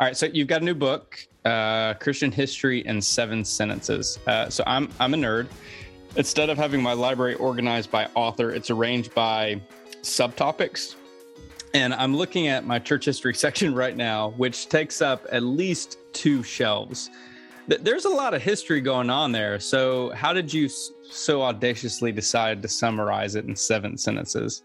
All right, so you've got a new book, uh, Christian History in Seven Sentences. Uh, so I'm I'm a nerd. Instead of having my library organized by author, it's arranged by subtopics. And I'm looking at my church history section right now, which takes up at least two shelves. There's a lot of history going on there. So, how did you so audaciously decide to summarize it in seven sentences?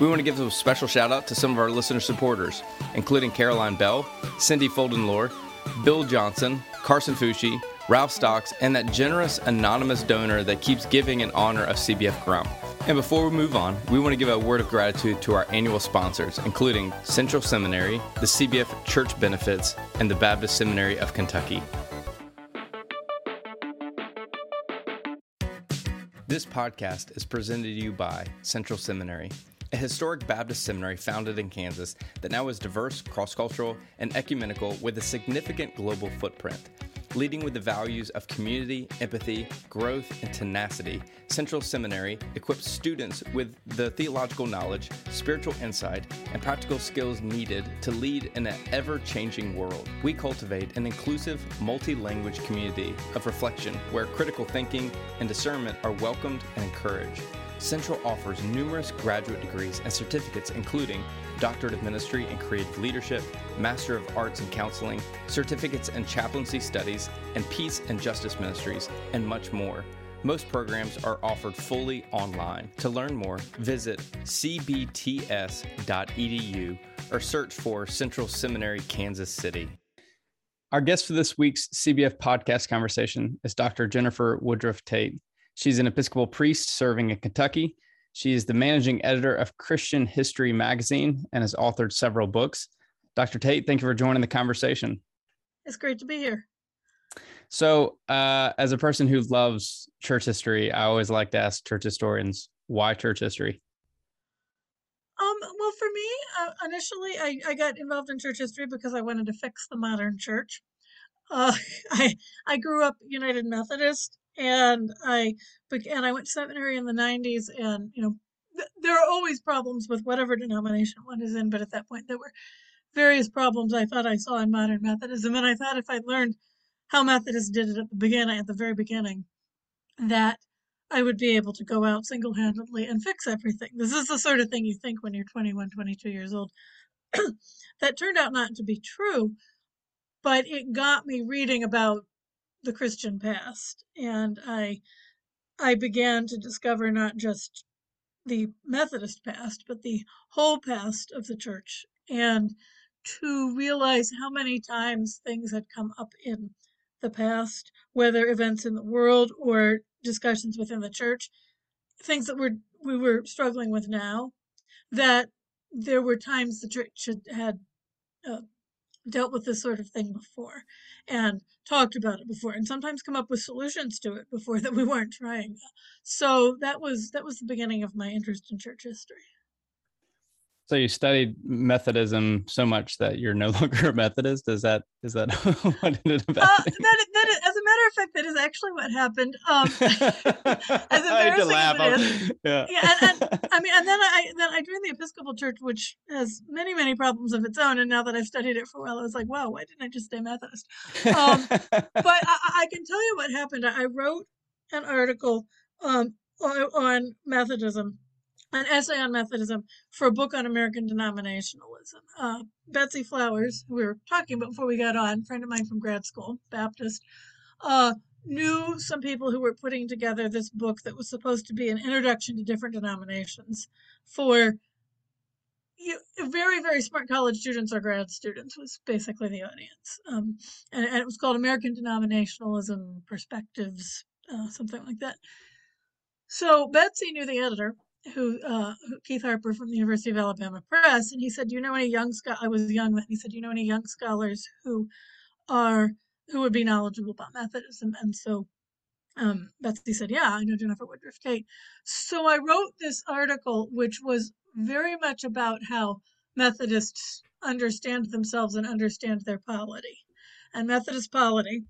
We want to give a special shout out to some of our listener supporters, including Caroline Bell, Cindy Foldenlore, Bill Johnson, Carson Fushi, Ralph Stocks, and that generous anonymous donor that keeps giving in honor of CBF Grump. And before we move on, we want to give a word of gratitude to our annual sponsors, including Central Seminary, the CBF Church Benefits, and the Baptist Seminary of Kentucky. This podcast is presented to you by Central Seminary a historic Baptist seminary founded in Kansas that now is diverse, cross cultural, and ecumenical with a significant global footprint. Leading with the values of community, empathy, growth, and tenacity, Central Seminary equips students with the theological knowledge, spiritual insight, and practical skills needed to lead in an ever changing world. We cultivate an inclusive, multi language community of reflection where critical thinking and discernment are welcomed and encouraged. Central offers numerous graduate degrees and certificates, including Doctorate of Ministry and Creative Leadership, Master of Arts in Counseling, certificates in chaplaincy studies, and Peace and Justice Ministries, and much more. Most programs are offered fully online. To learn more, visit cbts.edu or search for Central Seminary, Kansas City. Our guest for this week's CBF podcast conversation is Dr. Jennifer Woodruff Tait. She's an Episcopal priest serving in Kentucky. She is the managing editor of Christian History Magazine and has authored several books. Dr. Tait, thank you for joining the conversation. It's great to be here. So, uh, as a person who loves church history, I always like to ask church historians why church history. Um, well, for me, uh, initially, I, I got involved in church history because I wanted to fix the modern church. Uh, I I grew up United Methodist, and I and I went to seminary in the 90s and you know th- there are always problems with whatever denomination one is in but at that point there were various problems I thought I saw in modern Methodism and I thought if I learned how Methodists did it at the beginning at the very beginning that I would be able to go out single-handedly and fix everything. This is the sort of thing you think when you're 21, 22 years old. that turned out not to be true, but it got me reading about the Christian past, and I I began to discover not just the Methodist past, but the whole past of the church, and to realize how many times things had come up in the past, whether events in the world or discussions within the church, things that were we were struggling with now, that there were times the church had, had uh, dealt with this sort of thing before and talked about it before and sometimes come up with solutions to it before that we weren't trying. So that was that was the beginning of my interest in church history so you studied Methodism so much that you're no longer a Methodist. Is that is that what ended up uh, that, that is, as a matter of fact, that is actually what happened. Um, as embarrassing as it is, yeah, yeah, and, and, I mean, and then I then I joined the Episcopal Church, which has many many problems of its own. And now that I've studied it for a while, I was like, wow, why didn't I just stay Methodist? Um, but I, I, can tell you what happened. I wrote an article um, on Methodism an essay on Methodism for a book on American denominationalism. Uh, Betsy Flowers, we were talking about before we got on, friend of mine from grad school, Baptist, uh, knew some people who were putting together this book that was supposed to be an introduction to different denominations for you, very very smart college students or grad students was basically the audience. Um, and, and, it was called american denominationalism perspectives uh, something like that. So betsy knew the editor who, uh, keith harper from the university of alabama press and he said do you know any young scholars i was young then he said do you know any young scholars who are who would be knowledgeable about Methodism. And so um, Betsy said, Yeah, I know Jennifer Woodruff Tait. So I wrote this article, which was very much about how Methodists understand themselves and understand their polity. And Methodist polity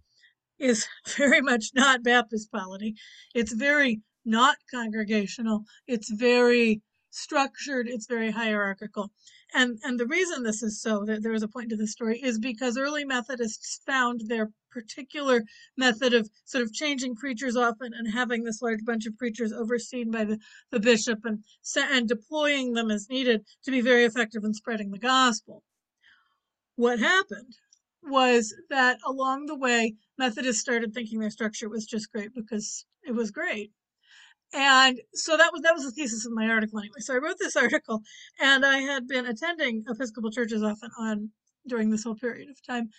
is very much not Baptist polity. It's very not congregational. It's very structured. It's very hierarchical and and the reason this is so that there was a point to this story is because early methodists found their particular method of sort of changing preachers often and having this large bunch of preachers overseen by the, the bishop and and deploying them as needed to be very effective in spreading the gospel what happened was that along the way methodists started thinking their structure was just great because it was great and so that was that was the thesis of my article anyway. So i wrote this article and i had been attending episcopal churches off and on during this whole period of time.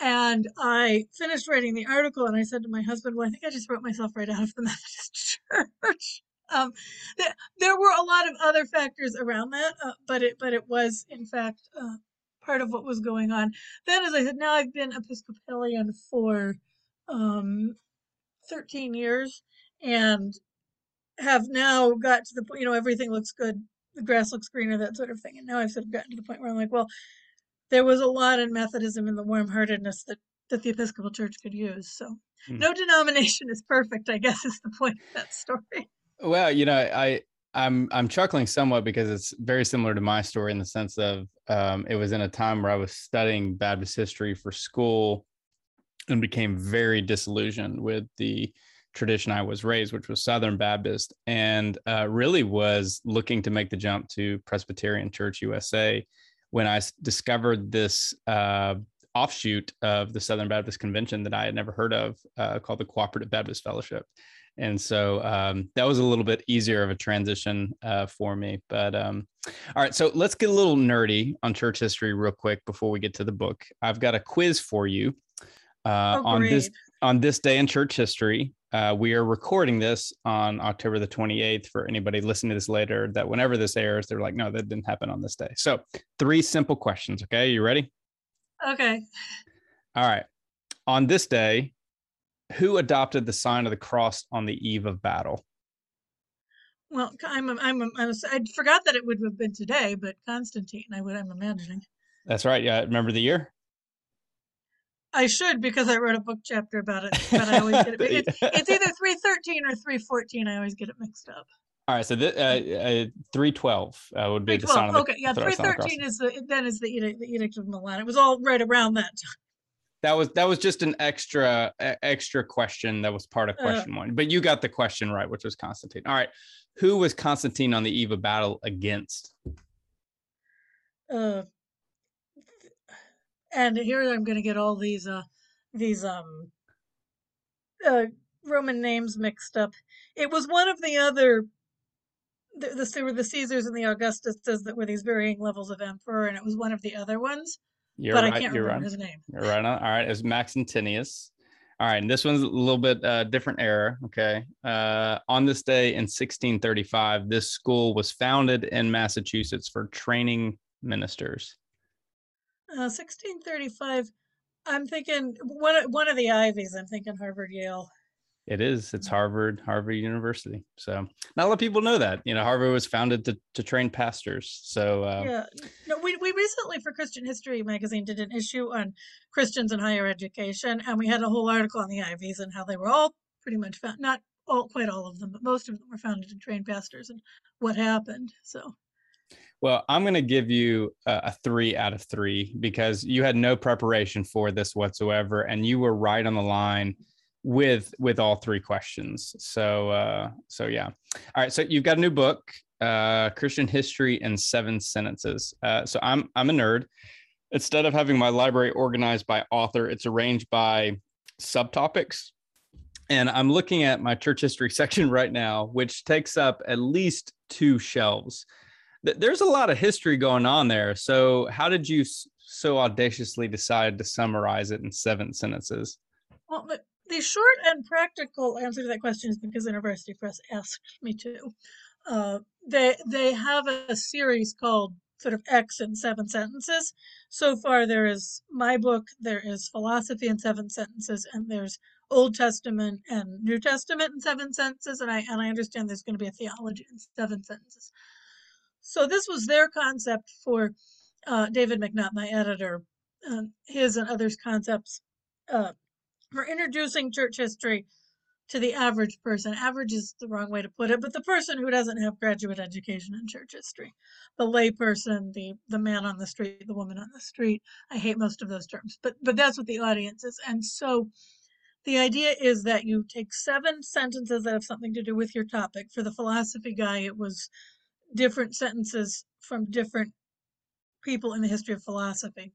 And i finished writing the article and i said to my husband well i think i just wrote myself right out of the methodist church. Um, there, there were a lot of other factors around that uh, but it but it was in fact uh, part of what was going on. Then as i said now i've been episcopalian for um, 13 years and have now got to the point, you know, everything looks good, the grass looks greener, that sort of thing. And now I've sort of gotten to the point where I'm like, well, there was a lot in Methodism and the warm heartedness that, that the Episcopal Church could use. So hmm. no denomination is perfect, I guess is the point of that story. Well, you know, I, I'm I'm chuckling somewhat because it's very similar to my story in the sense of um, it was in a time where I was studying Baptist history for school and became very disillusioned with the tradition I was raised, which was Southern Baptist, and uh, really was looking to make the jump to Presbyterian Church USA when I discovered this uh, offshoot of the Southern Baptist Convention that I had never heard of uh, called the Cooperative Baptist Fellowship. And so um, that was a little bit easier of a transition uh, for me. But um, all right, so let's get a little nerdy on church history real quick before we get to the book. I've got a quiz for you uh, oh, on this on this day in church history. Uh, we are recording this on October the 28th for anybody listening to this later that whenever this airs, they're like, no, that didn't happen on this day. So, three simple questions. Okay. You ready? Okay. All right. On this day, who adopted the sign of the cross on the eve of battle? Well, I'm, I'm, I'm, I forgot that it would have been today, but Constantine, I would, I'm imagining. That's right. Yeah. Remember the year? I should because I wrote a book chapter about it, but I always get it. It's, it's either three thirteen or three fourteen. I always get it mixed up. All right, so the, uh, uh, three twelve uh, would be the sign of the. Okay, yeah, three thirteen is the then is the edict, the edict of Milan. It was all right around that time. That was that was just an extra extra question that was part of uh. question one, but you got the question right, which was Constantine. All right, who was Constantine on the eve of battle against? Uh, and here I'm going to get all these uh these um uh Roman names mixed up. It was one of the other the, the there were the Caesars and the Augustuses that were these varying levels of emperor, and it was one of the other ones. You're but right, I can't remember right. his name. You're right on. All right, it's Maxentius. All right, and this one's a little bit uh, different era. Okay, uh, on this day in 1635, this school was founded in Massachusetts for training ministers. 1635. Uh, I'm thinking one one of the Ivies. I'm thinking Harvard, Yale. It is. It's Harvard, Harvard University. So not a lot of people know that. You know, Harvard was founded to to train pastors. So uh, yeah, no, we we recently for Christian History magazine did an issue on Christians in higher education, and we had a whole article on the Ivies and how they were all pretty much found not all quite all of them, but most of them were founded to train pastors and what happened. So well, I'm going to give you a, three out of three because you had no preparation for this whatsoever, and you were right on the line with with all three questions. So, uh, so yeah. All right. So you've got a new book. uh, Christian history in seven sentences. Uh, so I'm I'm a nerd. Instead of having my library organized by author, it's arranged by subtopics. And I'm looking at my church history section right now, which takes up at least two shelves. There's a lot of history going on there. So, how did you so audaciously decide to summarize it in seven sentences? Well, the, the short and practical answer to that question is because InterVarsity Press asked me to. Uh, they they have a series called sort of X in seven sentences. So far, there is my book, there is philosophy in seven sentences, and there's Old Testament and New Testament in seven sentences, and I and I understand there's going to be a theology in seven sentences. So this was their concept for uh, David McNutt, my editor, um, his and others' concepts uh, for introducing church history to the average person. Average is the wrong way to put it, but the person who doesn't have graduate education in church history, the lay person, the the man on the street, the woman on the street. I hate most of those terms, but but that's what the audience is. And so the idea is that you take seven sentences that have something to do with your topic. For the philosophy guy, it was different sentences from different people in the history of philosophy.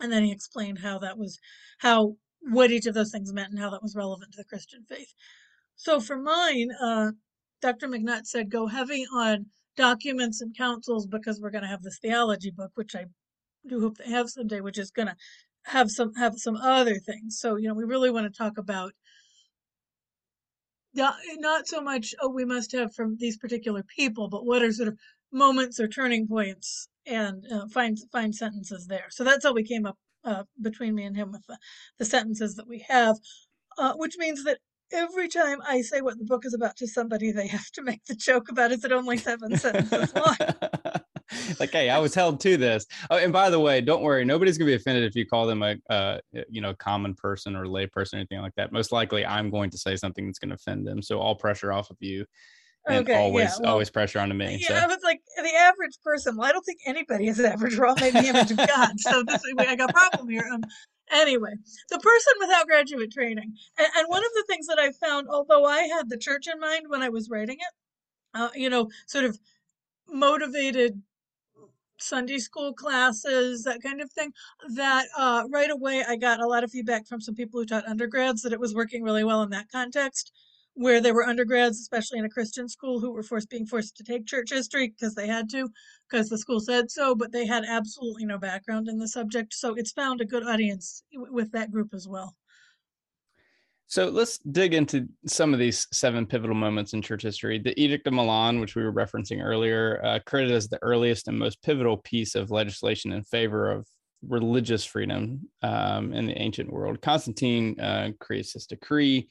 And then he explained how that was how what each of those things meant and how that was relevant to the Christian faith. So for mine, uh, Dr. McNutt said go heavy on documents and councils because we're going to have this theology book, which I do hope they have someday, which is going to have some have some other things. So you know, we really want to talk about not so much oh we must have from these particular people, but what are sort of moments or turning points and uh, find find sentences there. So that's how we came up uh, between me and him with the, the sentences that we have, uh, which means that every time I say what the book is about to somebody, they have to make the joke about is it only seven sentences long. like, hey, I was held to this. Oh, and by the way, don't worry, nobody's gonna be offended if you call them a, uh, you know, common person or lay person or anything like that. Most likely, I'm going to say something that's to offend them. So all pressure off of you and okay, always yeah, well, always pressure onto me. Yeah, so. I was like the average person. Well, I don't think anybody is average. We're all made in the image of God. So this I got a problem here. Um, anyway, the person without graduate training, and, and, one of the things that I found, although I had the church in mind when I was writing it, uh, you know, sort of motivated Sunday school classes, that kind of thing. That uh, right away I got a lot of feedback from some people who taught undergrads that it was working really well in that context where there were undergrads, especially in a Christian school, who were forced being forced to take church history because they had to, because the school said so, but they had absolutely no background in the subject. So it's found a good audience with that group as well. So let's dig into some of these seven pivotal moments in church history. The Edict of Milan, which we were referencing earlier, uh, credited as the earliest and most pivotal piece of legislation in favor of religious freedom um, in the ancient world. Constantine uh, creates this decree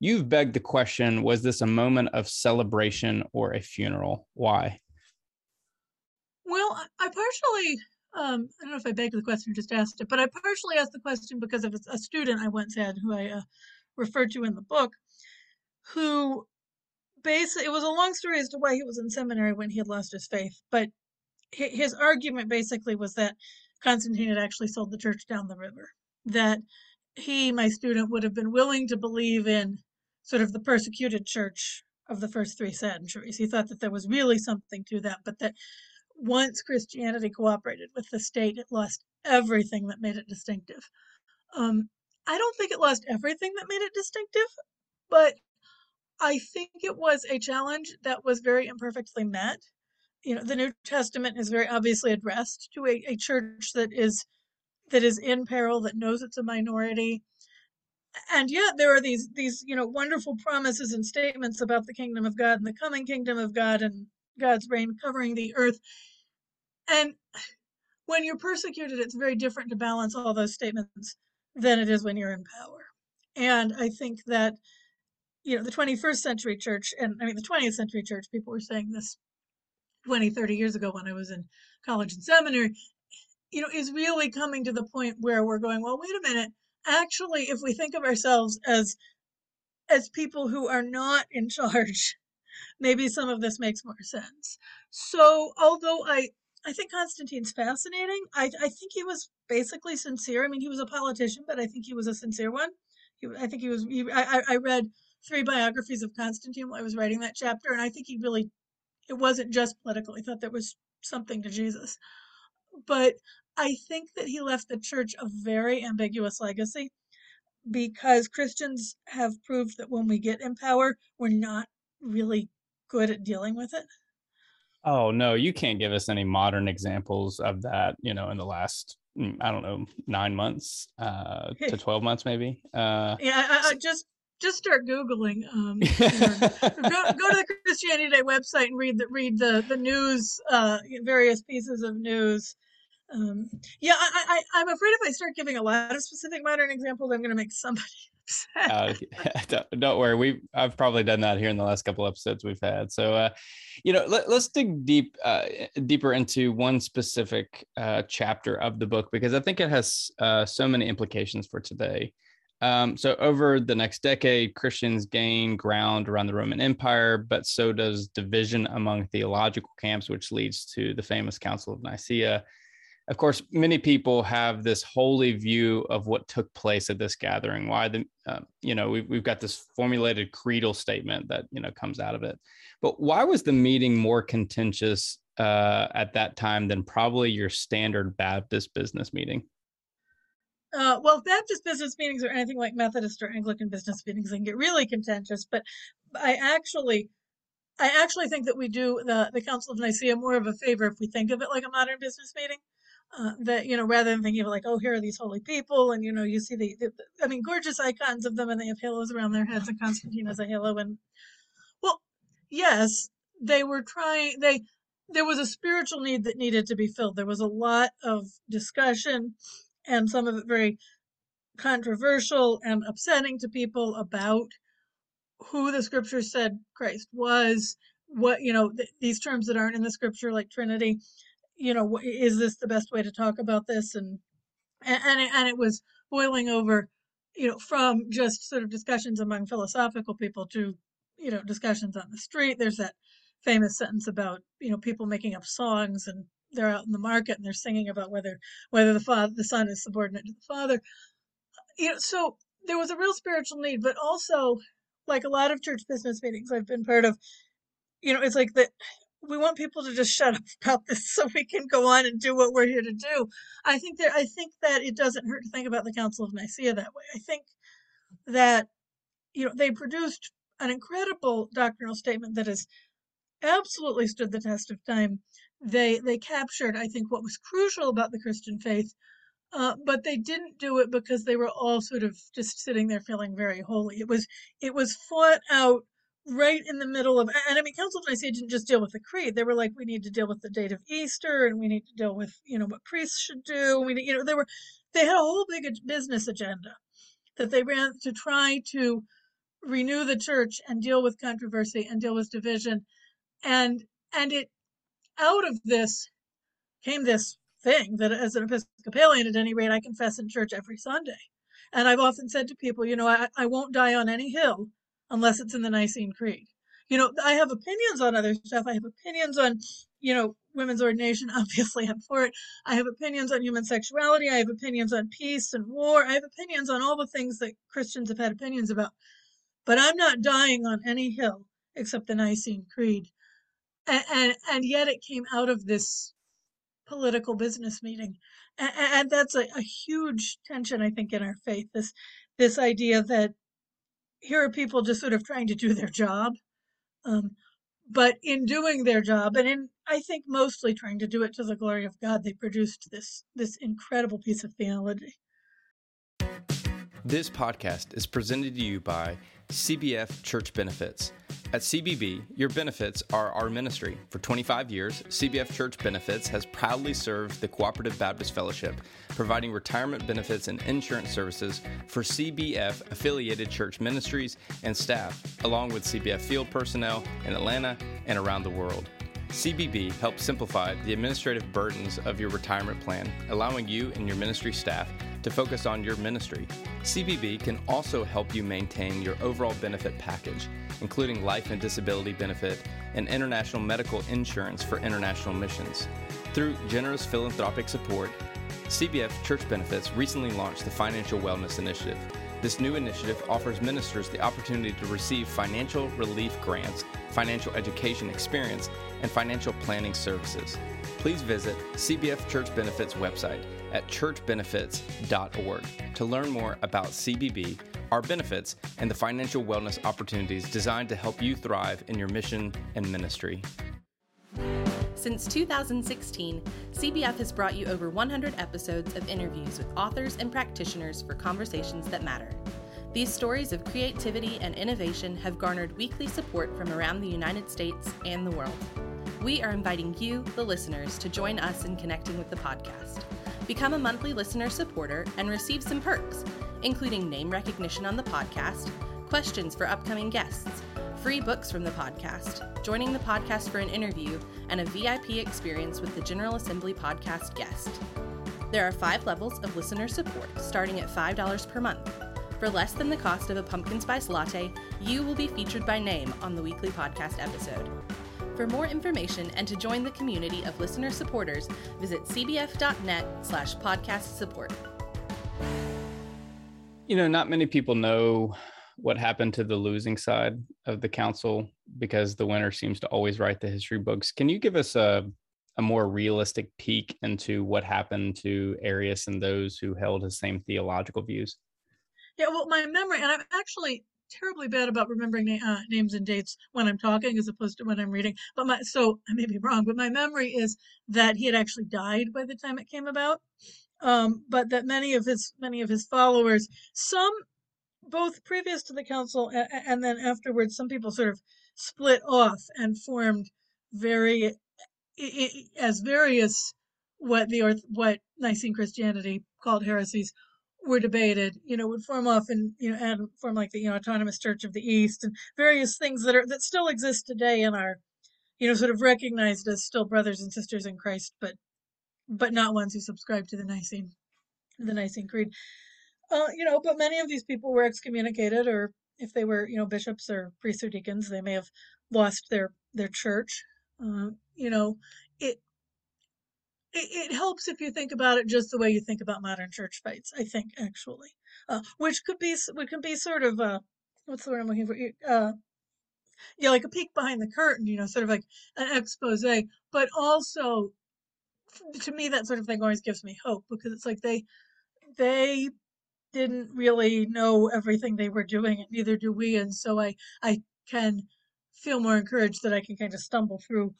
You've begged the question was this a moment of celebration or a funeral? Why? Well, I partially, um, I don't know if I begged the question or just asked it, but I partially asked the question because of a student I once had who I uh, referred to in the book, who basically, it was a long story as to why he was in seminary when he had lost his faith, but his argument basically was that Constantine had actually sold the church down the river, that he, my student, would have been willing to believe in sort of the persecuted church of the first three centuries. He thought that there was really something to that, but that once Christianity cooperated with the state, it lost everything that made it distinctive. Um, I don't think it lost everything that made it distinctive, but I think it was a challenge that was very imperfectly met. You know, the New Testament is very obviously addressed to a, a church that is that is in peril, that knows it's a minority. And yet there are these these, you know, wonderful promises and statements about the kingdom of God and the coming kingdom of God and God's reign covering the earth. And when you're persecuted, it's very different to balance all those statements than it is when you're in power. And I think that, you know, the 21st century church, and I mean, the 20th century church, people were saying this 20, 30 years ago when I was in college and seminary, you know, is really coming to the point where we're going, well, wait a minute. Actually, if we think of ourselves as as people who are not in charge, maybe some of this makes more sense. So, although I I think Constantine's fascinating, I I think he was basically sincere. I mean, he was a politician, but I think he was a sincere one. He, I think he was. He, I I read three biographies of Constantine while I was writing that chapter, and I think he really it wasn't just political. He thought there was something to Jesus. But I think that he left the church a very ambiguous legacy because Christians have proved that when we get in power, we're not really good at dealing with it. Oh no, you can't give us any modern examples of that. You know, in the last I don't know nine months uh, to twelve months, maybe. Uh, yeah, I, I just just start googling. Um, go, go to the Christianity Today website and read the read the the news, uh, various pieces of news. Um, yeah, I, I I'm afraid if I start giving a lot of specific modern examples, I'm going to make somebody uh, don't, don't, worry. We I've probably done that here in the last couple episodes we've had. So, uh, you know, let, us dig deep, uh, deeper into one specific uh, chapter of the book because I think it has uh, so many implications for today. Um, so, over the next decade, Christians gain ground around the Roman Empire, but so does division among theological camps, which leads to the famous Council of Nicaea of course, many people have this holy view of what took place at this gathering. Why the, uh, you know, we've, we've got this formulated creedal statement that, you know, comes out of it. But why was the meeting more contentious uh, at that time than probably your standard Baptist business meeting? Uh, well, Baptist business meetings or anything like Methodist or Anglican business meetings can get really contentious. But I actually, I actually think that we do the the Council of Nicaea more of a favor if we think of it like a modern business meeting uh, that you know rather than thinking of like oh here are these holy people and you know you see the, the, i mean gorgeous icons of them and they have halos around their heads and constantine has a halo and well yes they were trying they there was a spiritual need that needed to be filled. There was a lot of discussion and some of it very controversial and upsetting to people about who the scripture said christ was what you know th- these terms that aren't in the scripture like trinity you know, is this the best way to talk about this? And and it, and it was boiling over, you know, from just sort of discussions among philosophical people to, you know, discussions on the street. There's that famous sentence about, you know, people making up songs and they're out in the market and they're singing about whether whether the father the son is subordinate to the father. You know, so there was a real spiritual need, but also like a lot of church business meetings I've been part of, you know, it's like that we want people to just shut up about this so we can go on and do what we're here to do. I think that I think that it doesn't hurt to think about the Council of Nicaea that way. I think that you know they produced an incredible doctrinal statement that has absolutely stood the test of time. They they captured, I think, what was crucial about the Christian faith, uh, but they didn't do it because they were all sort of just sitting there feeling very holy. It was it was fought out right in the middle of and I mean Council of Nicaea didn't just deal with the creed. They were like, we need to deal with the date of Easter and we need to deal with, you know, what priests should do. We you know, they were they had a whole big business agenda that they ran to try to renew the church and deal with controversy and deal with division. And and it out of this came this thing that as an Episcopalian at any rate, I confess in church every Sunday. And I've often said to people, you know, I, I won't die on any hill unless it's in the Nicene Creed. You know, I have opinions on other stuff. I have opinions on, you know, women's ordination. Obviously, I'm for it. I have opinions on human sexuality. I have opinions on peace and war. I have opinions on all the things that Christians have had opinions about. But I'm not dying on any hill except the Nicene Creed. And, and, and yet it came out of this political business meeting. And, and that's a, a huge tension, I think, in our faith. This this idea that here are people just sort of trying to do their job. Um, but in doing their job, and in I think mostly trying to do it to the glory of God, they produced this this incredible piece of theology. This podcast is presented to you by CBF Church Benefits. At CBB, your benefits are our ministry. For 25 years, CBF Church Benefits has proudly served the Cooperative Baptist Fellowship, providing retirement benefits and insurance services for CBF affiliated church ministries and staff, along with CBF field personnel in Atlanta and around the world. CBB helps simplify the administrative burdens of your retirement plan, allowing you and your ministry staff to focus on your ministry. CBB can also help you maintain your overall benefit package, including life and disability benefit and international medical insurance for international missions. Through generous philanthropic support, CBF Church Benefits recently launched the Financial Wellness Initiative. This new initiative offers ministers the opportunity to receive financial relief grants financial education experience, and financial planning services. Please visit CBF Church Benefits website at churchbenefits.org to learn more about CBB, our benefits, and the financial wellness opportunities designed to help you thrive in your mission and ministry. Since 2016, CBF has brought you over 100 episodes of interviews with authors and practitioners for conversations that matter. These stories of creativity and innovation have garnered weekly support from around the United States and the world. We are inviting you, the listeners, to join us in connecting with the podcast. Become a monthly listener supporter and receive some perks, including name recognition on the podcast, questions for upcoming guests, free books from the podcast, joining the podcast for an interview, and a VIP experience with the General Assembly podcast guest. There are five levels of listener support, starting at $5 per month. For less than the cost of a pumpkin spice latte, you will be featured by name on the weekly podcast episode. For more information and to join the community of listener supporters, visit cbf.net slash podcast support. You know, not many people know what happened to the losing side of the council because the winner seems to always write the history books. Can you give us a, a more realistic peek into what happened to Arius and those who held his same theological views? Yeah, well, my memory, and I'm actually terribly bad about remembering uh, names and dates when I'm talking as opposed to when I'm reading. But my so I may be wrong, but my memory is that he had actually died by the time it came about. Um, but that many of his many of his followers, some both previous to the council and, and then afterwards, some people sort of split off and formed very as various what the what Nicene Christianity called heresies were debated, you know, would form off and you know and form like the you know autonomous Church of the East and various things that are that still exist today and are, you know, sort of recognized as still brothers and sisters in Christ, but but not ones who subscribe to the Nicene the Nicene Creed. Uh, you know, but many of these people were excommunicated, or if they were, you know, bishops or priests or deacons, they may have lost their their church. Uh, you know, it it, it, helps if you think about it just the way you think about modern church fights. I think actually, uh, which could be which can be sort of uh, what's the word I'm looking for? Uh, yeah, like a peek behind the curtain, you know, sort of like an expose, but also to me that sort of thing always gives me hope because it's like they they didn't really know everything they were doing and neither do we and so i i can feel more encouraged that i can kind of stumble through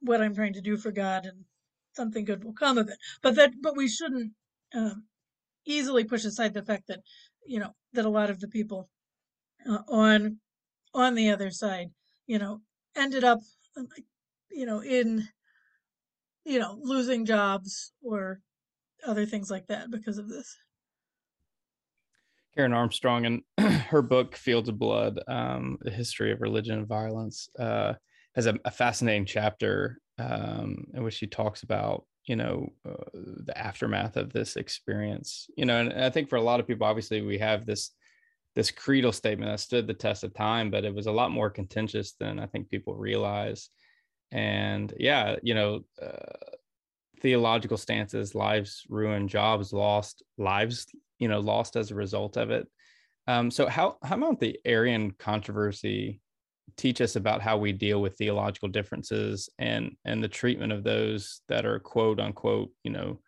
what i'm trying to do for god and something good will come of it. But that, but we shouldn't um, easily push aside the fact that you know that a lot of the people uh, on on the other side, you know, ended up, um, you know, in you know losing jobs or other things like that because of this. Karen Armstrong and her book Fields of Blood, um, the history of religion and violence, uh, has a, a fascinating chapter um, in which she talks about you know uh, the aftermath of this experience you know and, i think for a lot of people obviously we have this this creedal statement that stood the test of time but it was a lot more contentious than i think people realize. And yeah you know uh, theological stances lives ruined jobs lost lives you know lost as a result of it. Um, so how how about the arian controversy teach us about how we deal with theological differences and and the treatment of those that are quote unquote you know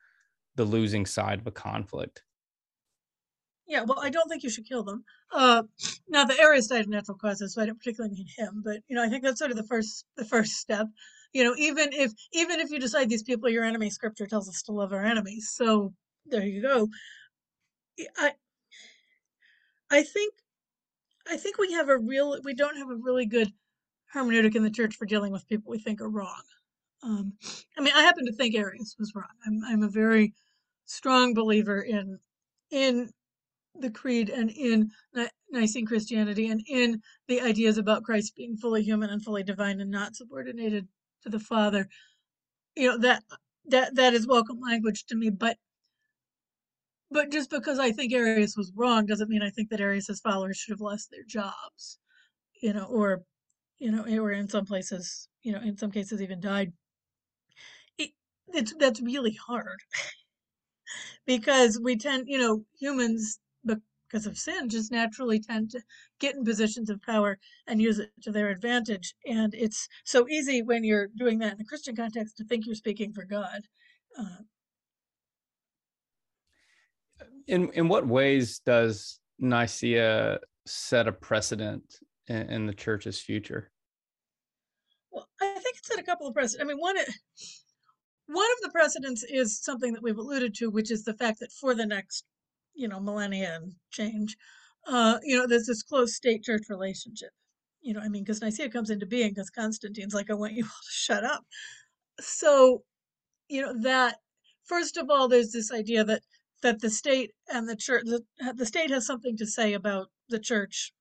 the losing side of a conflict. Yeah well i don't think you should kill them. Uh now the Arius died of natural causes so i don't particularly mean him but you know i think that's sort of the first the first step. You know even if even if you decide these people are your enemy scripture tells us to love our enemies so there you go. I i think I think we have a real we don't have a really good hermeneutic in the church for dealing with people we think are wrong. Um, I mean, I happen to think Arius was wrong. I'm I'm a very strong believer in in the creed and in Nicene Christianity and in the ideas about Christ being fully human and fully divine and not subordinated to the Father. You know that that that is welcome language to me, but but just because I think Arius was wrong doesn't mean I think that Arius's followers should have lost their jobs, you know, or, you know, or in some places, you know, in some cases even died. It, it's that's really hard because we tend, you know, humans because of sin just naturally tend to get in positions of power and use it to their advantage and it's so easy when you're doing that in a christian context to think you're speaking for god uh, in in what ways does nicaea set a precedent in, in the church's future? Well i think it set a couple of precedents i mean one one of the precedents is something that we've alluded to which is the fact that for the next you know millennia and change uh you know there's this close state church relationship. You know i mean because nicaea comes into being because constantine's like i want you all to shut up. So you know that first of all there's this idea that that the state and the church the, the state has something to say about the church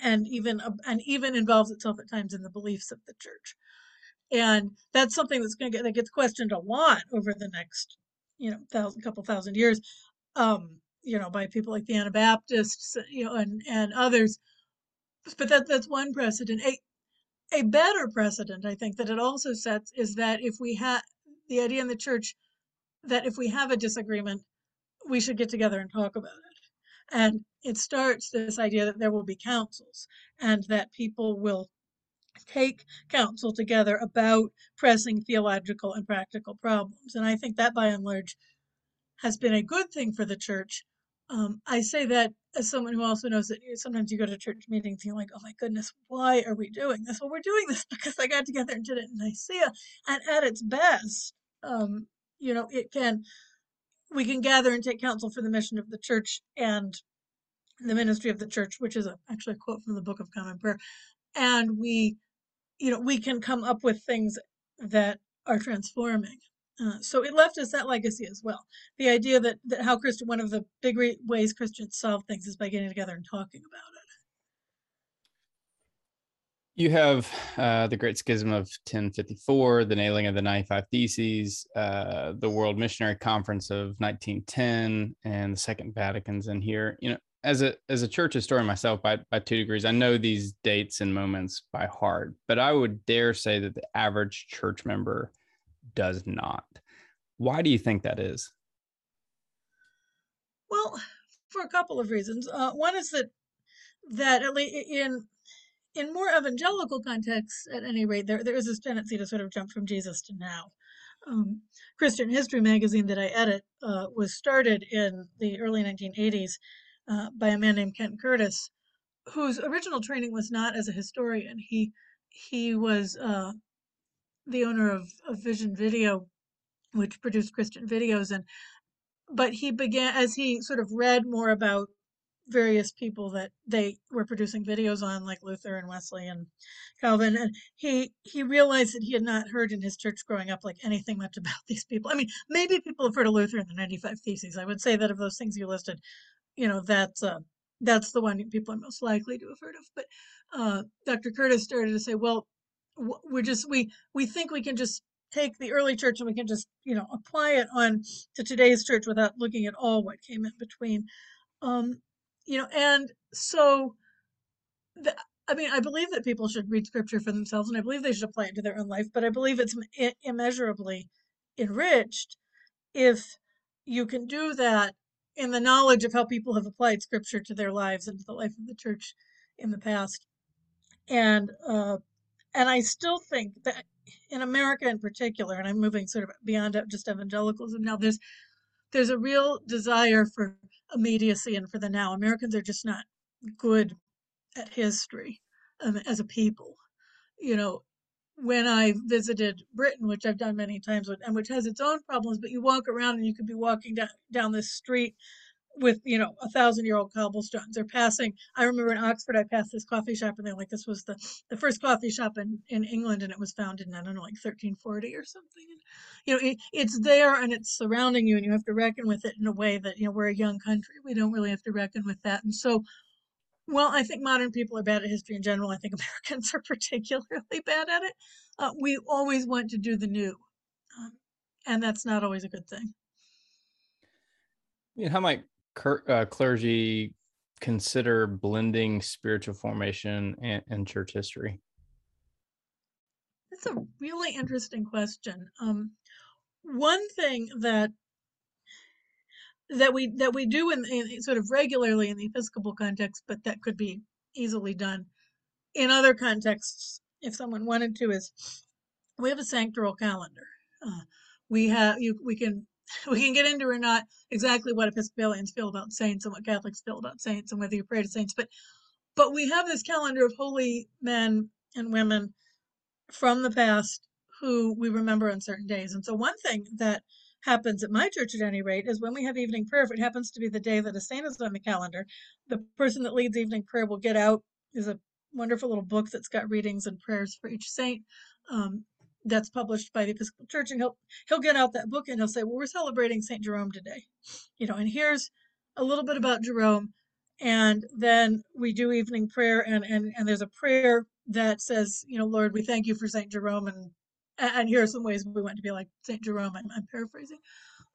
and even and even involves itself at times in the beliefs of the church and that's something that's going to get that gets questioned a lot over the next you know thousand couple thousand years um you know, by people like the Anabaptists, you know, and and others. But that that's one precedent. A a better precedent, I think, that it also sets is that if we have the idea in the church that if we have a disagreement, we should get together and talk about it. And it starts this idea that there will be councils and that people will take counsel together about pressing theological and practical problems. And I think that by and large has been a good thing for the church um, I say that as someone who also knows that sometimes you go to church meetings and you're like, oh my goodness, why are we doing this? Well, we're doing this because I got together and did it in Nicaea. And at its best, um, you know, it can, we can gather and take counsel for the mission of the church and the ministry of the church, which is a, actually a quote from the Book of Common Prayer. And we, you know, we can come up with things that are transforming. Uh, so it left us that legacy as well. The idea that, that how Christian, one of the big ways Christians solve things is by getting together and talking about it. You have uh, the Great Schism of 1054, the nailing of the 95 Theses, uh, the World Missionary Conference of 1910, and the Second Vatican's in here. You know, as a as a church historian myself by by two degrees, I know these dates and moments by heart, but I would dare say that the average church member does not. Why do you think that is? Well, for a couple of reasons. Uh, one is that that at least in in more evangelical contexts, at any rate, there there is this tendency to sort of jump from Jesus to now. Um, Christian History magazine that I edit uh, was started in the early 1980s uh, by a man named Ken Curtis, whose original training was not as a historian. He he was uh, the owner of, of Vision Video, which produced Christian videos, and but he began as he sort of read more about various people that they were producing videos on, like Luther and Wesley and Calvin, and he he realized that he had not heard in his church growing up like anything much about these people. I mean, maybe people have heard of Luther and the ninety five Theses. I would say that of those things you listed, you know, that's uh, that's the one people are most likely to have heard of. But uh, Dr. Curtis started to say, well, we're just we we think we can just take the early church and we can just you know apply it on to today's church without looking at all what came in between um you know and so the, i mean i believe that people should read scripture for themselves and i believe they should apply it to their own life but i believe it's immeasurably enriched if you can do that in the knowledge of how people have applied scripture to their lives and to the life of the church in the past. And uh, and I still think that in America in particular, and I'm moving sort of beyond just evangelicalism now, there's there's a real desire for immediacy and for the now. Americans are just not good at history um, as a people. You know, when I visited Britain, which I've done many times, and which has its own problems, but you walk around and you could be walking down, down this street with you know a thousand year old cobblestones they're passing i remember in oxford i passed this coffee shop and they're like this was the the first coffee shop in in england and it was founded in i don't know like 1340 or something you know it, it's there and it's surrounding you and you have to reckon with it in a way that you know we're a young country. We don't really have to reckon with that. And so well i think modern people are bad at history in general. I think americans are particularly bad at it. Uh, we always want to do the new um, and that's not always a good thing. Yeah, how might uh, clergy consider blending spiritual formation and, and, church history? That's a really interesting question. Um, one thing that that we that we do in, in sort of regularly in the Episcopal context, but that could be easily done in other contexts if someone wanted to. Is we have a sanctoral calendar. Uh, we have you we can we can get into or not exactly what Episcopalians feel about saints and what Catholics feel about saints and whether you pray to saints, but but we have this calendar of holy men and women from the past who we remember on certain days. And so one thing that happens at my church at any rate is when we have evening prayer, if it happens to be the day that a saint is on the calendar, the person that leads evening prayer will get out is a wonderful little book that's got readings and prayers for each saint. Um, that's published by the Episcopal Church, and he'll he'll get out that book and he'll say, "Well, we're celebrating Saint Jerome today, you know, and here's a little bit about Jerome, and then we do evening prayer, and and and there's a prayer that says, you know, Lord, we thank you for Saint Jerome, and and here are some ways we want to be like Saint Jerome. I'm, I'm paraphrasing,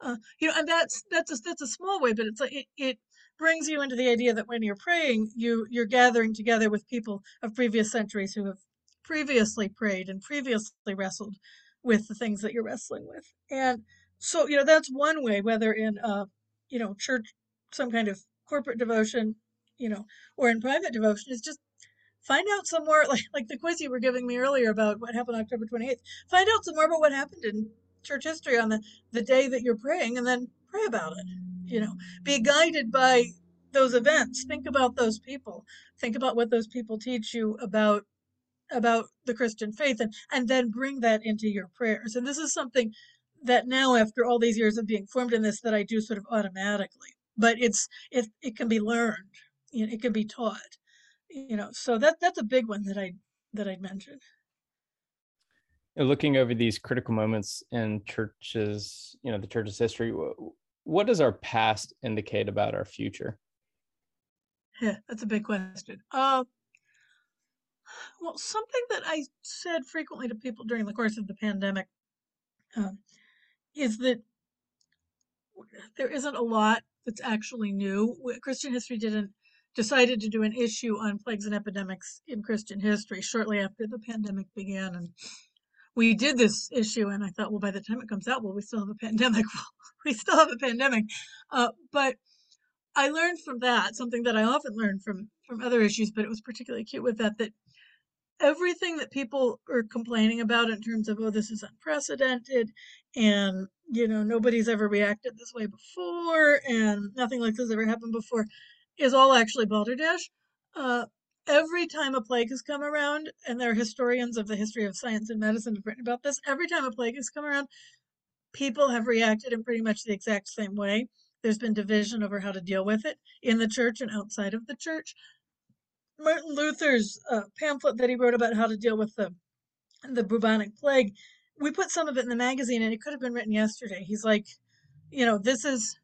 uh, you know, and that's that's a, that's a small way, but it's like it, it brings you into the idea that when you're praying, you you're gathering together with people of previous centuries who have previously prayed and previously wrestled with the things that you're wrestling with. And so, you know, that's one way, whether in uh, you know, church some kind of corporate devotion, you know, or in private devotion, is just find out some more like like the quiz you were giving me earlier about what happened October 28th. Find out some more about what happened in church history on the, the day that you're praying and then pray about it you know. Be guided by those events. Think about those people. Think about what those people teach you about about the christian faith and and then bring that into your prayers. And this is something that now after all these years of being formed in this that i do sort of automatically. But it's it, it can be learned. You know, it can be taught you know so that that's a big one that i that i'd mentioned looking over these critical moments in churches you know the church's history what does our past indicate about our future? Yeah, that's a big question. Uh, well, something that I said frequently to people during the course of the pandemic um, is that there isn't a lot that's actually new. Christian history didn't decided to do an issue on plagues and epidemics in Christian history shortly after the pandemic began, and we did this issue and I thought, well, by the time it comes out, well, we still have a pandemic. we still have a pandemic. Uh, but I learned from that something that I often learn from from other issues, but it was particularly acute with that that everything that people are complaining about in terms of oh this is unprecedented and you know nobody's ever reacted this way before and nothing like this ever happened before is all actually balderdash. Uh, every time a plague has come around, and there are historians of the history of science and medicine have written about this, every time a plague has come around, people have reacted in pretty much the exact same way. There's been division over how to deal with it in the church and outside of the church. Martin Luther's uh, pamphlet that he wrote about how to deal with the the bubonic plague, we put some of it in the magazine, and it could have been written yesterday. He's like, you know, this is,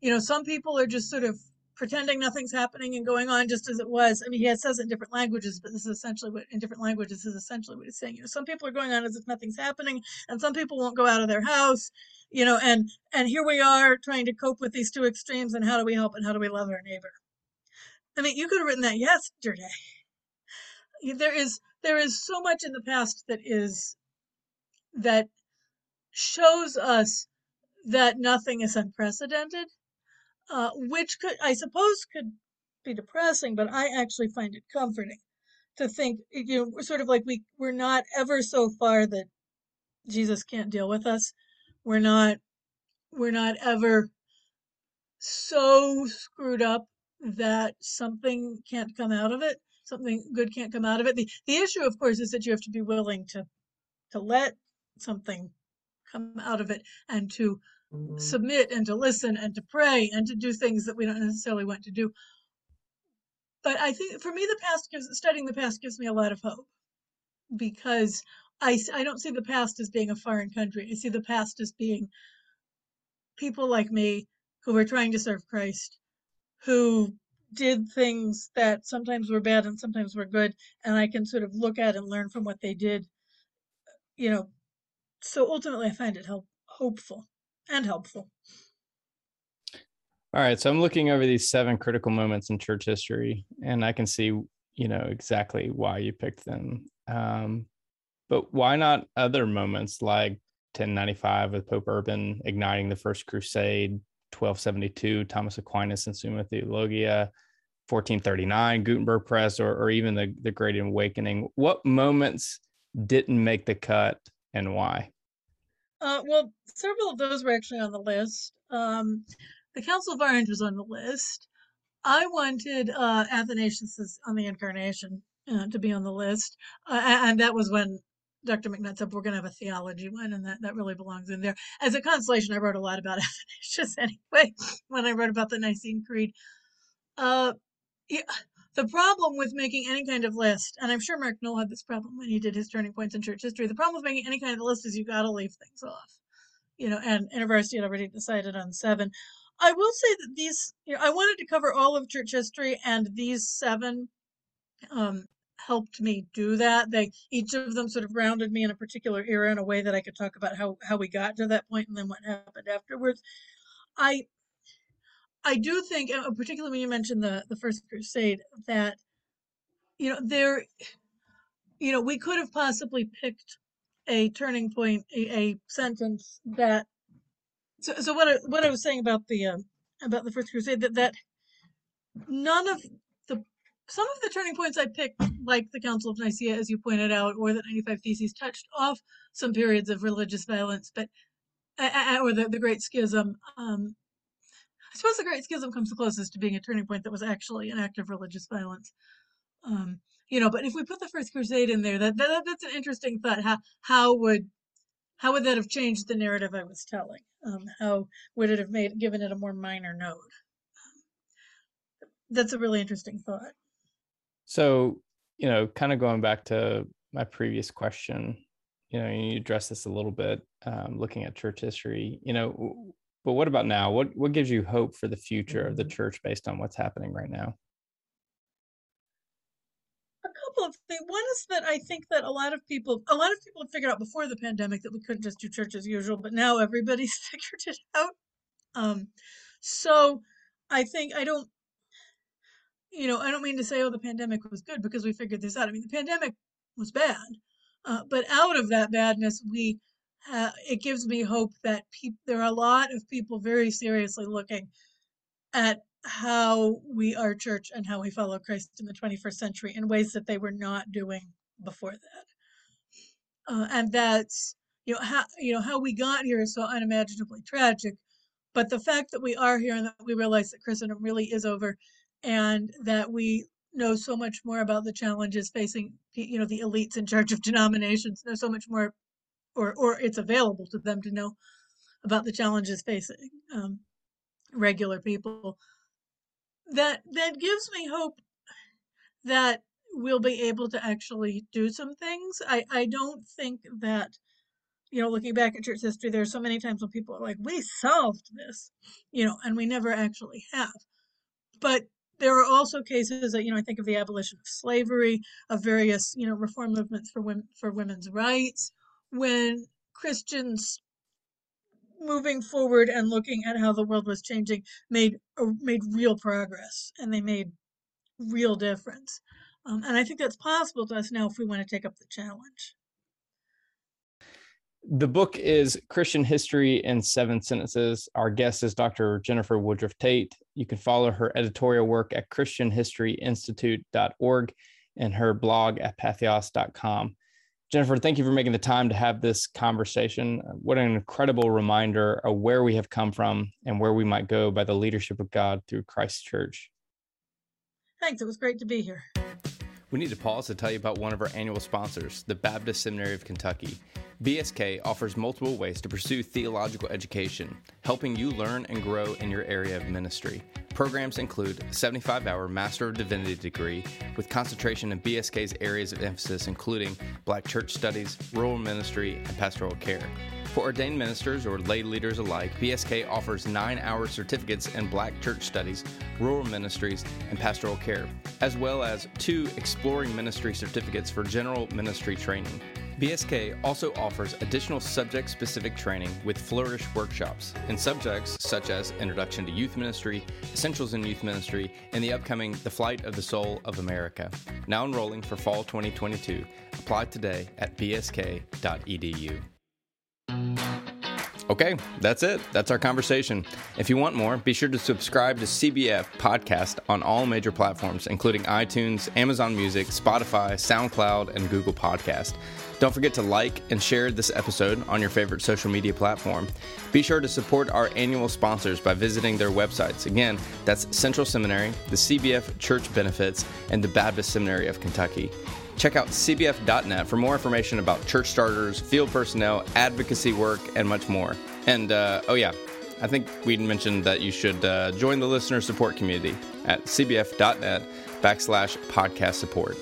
you know, some people are just sort of pretending nothing's happening and going on just as it was. I mean, he says it in different languages, but this is essentially what in different languages is essentially what he's saying. You know, some people are going on as if nothing's happening, and some people won't go out of their house. You know, and and here we are trying to cope with these two extremes. And how do we help? And how do we love our neighbor? I mean, you could have written that yesterday. There is there is so much in the past that is that shows us that nothing is unprecedented uh, which could, I suppose, could be depressing, but I actually find it comforting to think, you know, sort of like we we're not ever so far that Jesus can't deal with us. We're not we're not ever so screwed up that something can't come out of it, something good can't come out of it. The the issue, of course, is that you have to be willing to to let something come out of it and to Mm-hmm. submit and to listen and to pray and to do things that we don't necessarily want to do. But I think for me, the past gives studying the past gives me a lot of hope because I, I don't see the past as being a foreign country. I see the past as being people like me who were trying to serve Christ, who did things that sometimes were bad and sometimes were good, and I can sort of look at and learn from what they did. You know, so ultimately, I find it help hopeful and helpful. All right, so I'm looking over these seven critical moments in church history, and I can see, you know, exactly why you picked them. Um, but why not other moments like 1095 with Pope Urban igniting the First Crusade, 1272, Thomas Aquinas and Summa Theologia, 1439, Gutenberg Press, or, or even the, the Great Awakening. What moments didn't make the cut and why? Uh, well, several of those were actually on the list. Um, the Council of Orange was on the list. I wanted uh, Athanasius on the Incarnation uh, to be on the list, uh, and that was when Dr. McNutt said we're going to have a theology one, and that, that really belongs in there. As a consolation, I wrote a lot about Athanasius anyway when I wrote about the Nicene Creed. Uh, yeah, the problem with making any kind of list, and I'm sure Mark Noll had this problem when he did his turning points in church history. The problem with making any kind of list is you got to leave things off, you know. And InterVarsity had already decided on seven. I will say that these, you know, I wanted to cover all of church history, and these seven um, helped me do that. They each of them sort of grounded me in a particular era in a way that I could talk about how how we got to that point and then what happened afterwards. I I do think, uh, particularly when you mentioned the the First Crusade, that you know there, you know, we could have possibly picked a turning point, a, a sentence that. So, so what I, what I was saying about the uh, about the First Crusade that that none of the some of the turning points I picked, like the Council of Nicaea, as you pointed out, or the 95 Theses, touched off some periods of religious violence, but or the, the Great Schism. Um, I suppose the Great Schism comes the closest to being a turning point that was actually an act of religious violence. Um, you know, but if we put the First Crusade in there, that, that that's an interesting thought. How how would how would that have changed the narrative I was telling? Um, how would it have made given it a more minor note? That's a really interesting thought. So, you know, kind of going back to my previous question, you know, you addressed this a little bit, um, looking at church history. You know, but what about now? What what gives you hope for the future of the mm-hmm. church based on what's happening right now? A couple of things. One is that I think that a lot of people, a lot of people have figured out before the pandemic that we couldn't just do church as usual, but now everybody's figured it out. Um, so I think I don't, you know, I don't mean to say, oh, the pandemic was good because we figured this out. I mean, the pandemic was bad, uh, but out of that badness, we uh, it gives me hope that there are a lot of people very seriously looking at how we are church and how we follow Christ in the 21st century in ways that they were not doing before that. Uh, and that's you know how you know how we got here is so unimaginably tragic, but the fact that we are here and that we realize that Christendom really is over, and that we know so much more about the challenges facing you know the elites in charge of denominations know so much more or or it's available to them to know about the challenges facing um, regular people. That that gives me hope that we'll be able to actually do some things. I I don't think that you know looking back at church history, there's so many times when people are like, "We solved this," you know, and we never actually have. But there are also cases that you know I think of the abolition of slavery, of various you know reform movements for women for women's rights when Christians moving forward and looking at how the world was changing made made real progress and they made real difference. Um, and I think that's possible to us now if we want to take up the challenge. The book is Christian History in Seven Sentences. Our guest is Dr. Jennifer Woodruff Tait. You can follow her editorial work at ChristianHistoryInstitute.org and her blog at patheos.com. Jennifer, thank you for making the time to have this conversation. What an incredible reminder of where we have come from and where we might go by the leadership of God through Christ's church. Thanks. It was great to be here. We need to pause to tell you about one of our annual sponsors, the Baptist Seminary of Kentucky. BSK offers multiple ways to pursue theological education, helping you learn and grow in your area of ministry. Programs include a 75 hour Master of Divinity degree with concentration in BSK's areas of emphasis, including Black church studies, rural ministry, and pastoral care. For ordained ministers or lay leaders alike, BSK offers nine hour certificates in Black church studies, rural ministries, and pastoral care, as well as two exploring ministry certificates for general ministry training. BSK also offers additional subject specific training with Flourish workshops in subjects such as Introduction to Youth Ministry, Essentials in Youth Ministry, and the upcoming The Flight of the Soul of America. Now enrolling for fall 2022. Apply today at bsk.edu. Okay, that's it. That's our conversation. If you want more, be sure to subscribe to CBF Podcast on all major platforms, including iTunes, Amazon Music, Spotify, SoundCloud, and Google Podcast. Don't forget to like and share this episode on your favorite social media platform. Be sure to support our annual sponsors by visiting their websites. Again, that's Central Seminary, the CBF Church Benefits, and the Baptist Seminary of Kentucky. Check out cbf.net for more information about church starters, field personnel, advocacy work, and much more. And uh, oh, yeah, I think we mentioned that you should uh, join the listener support community at cbf.net backslash podcast support.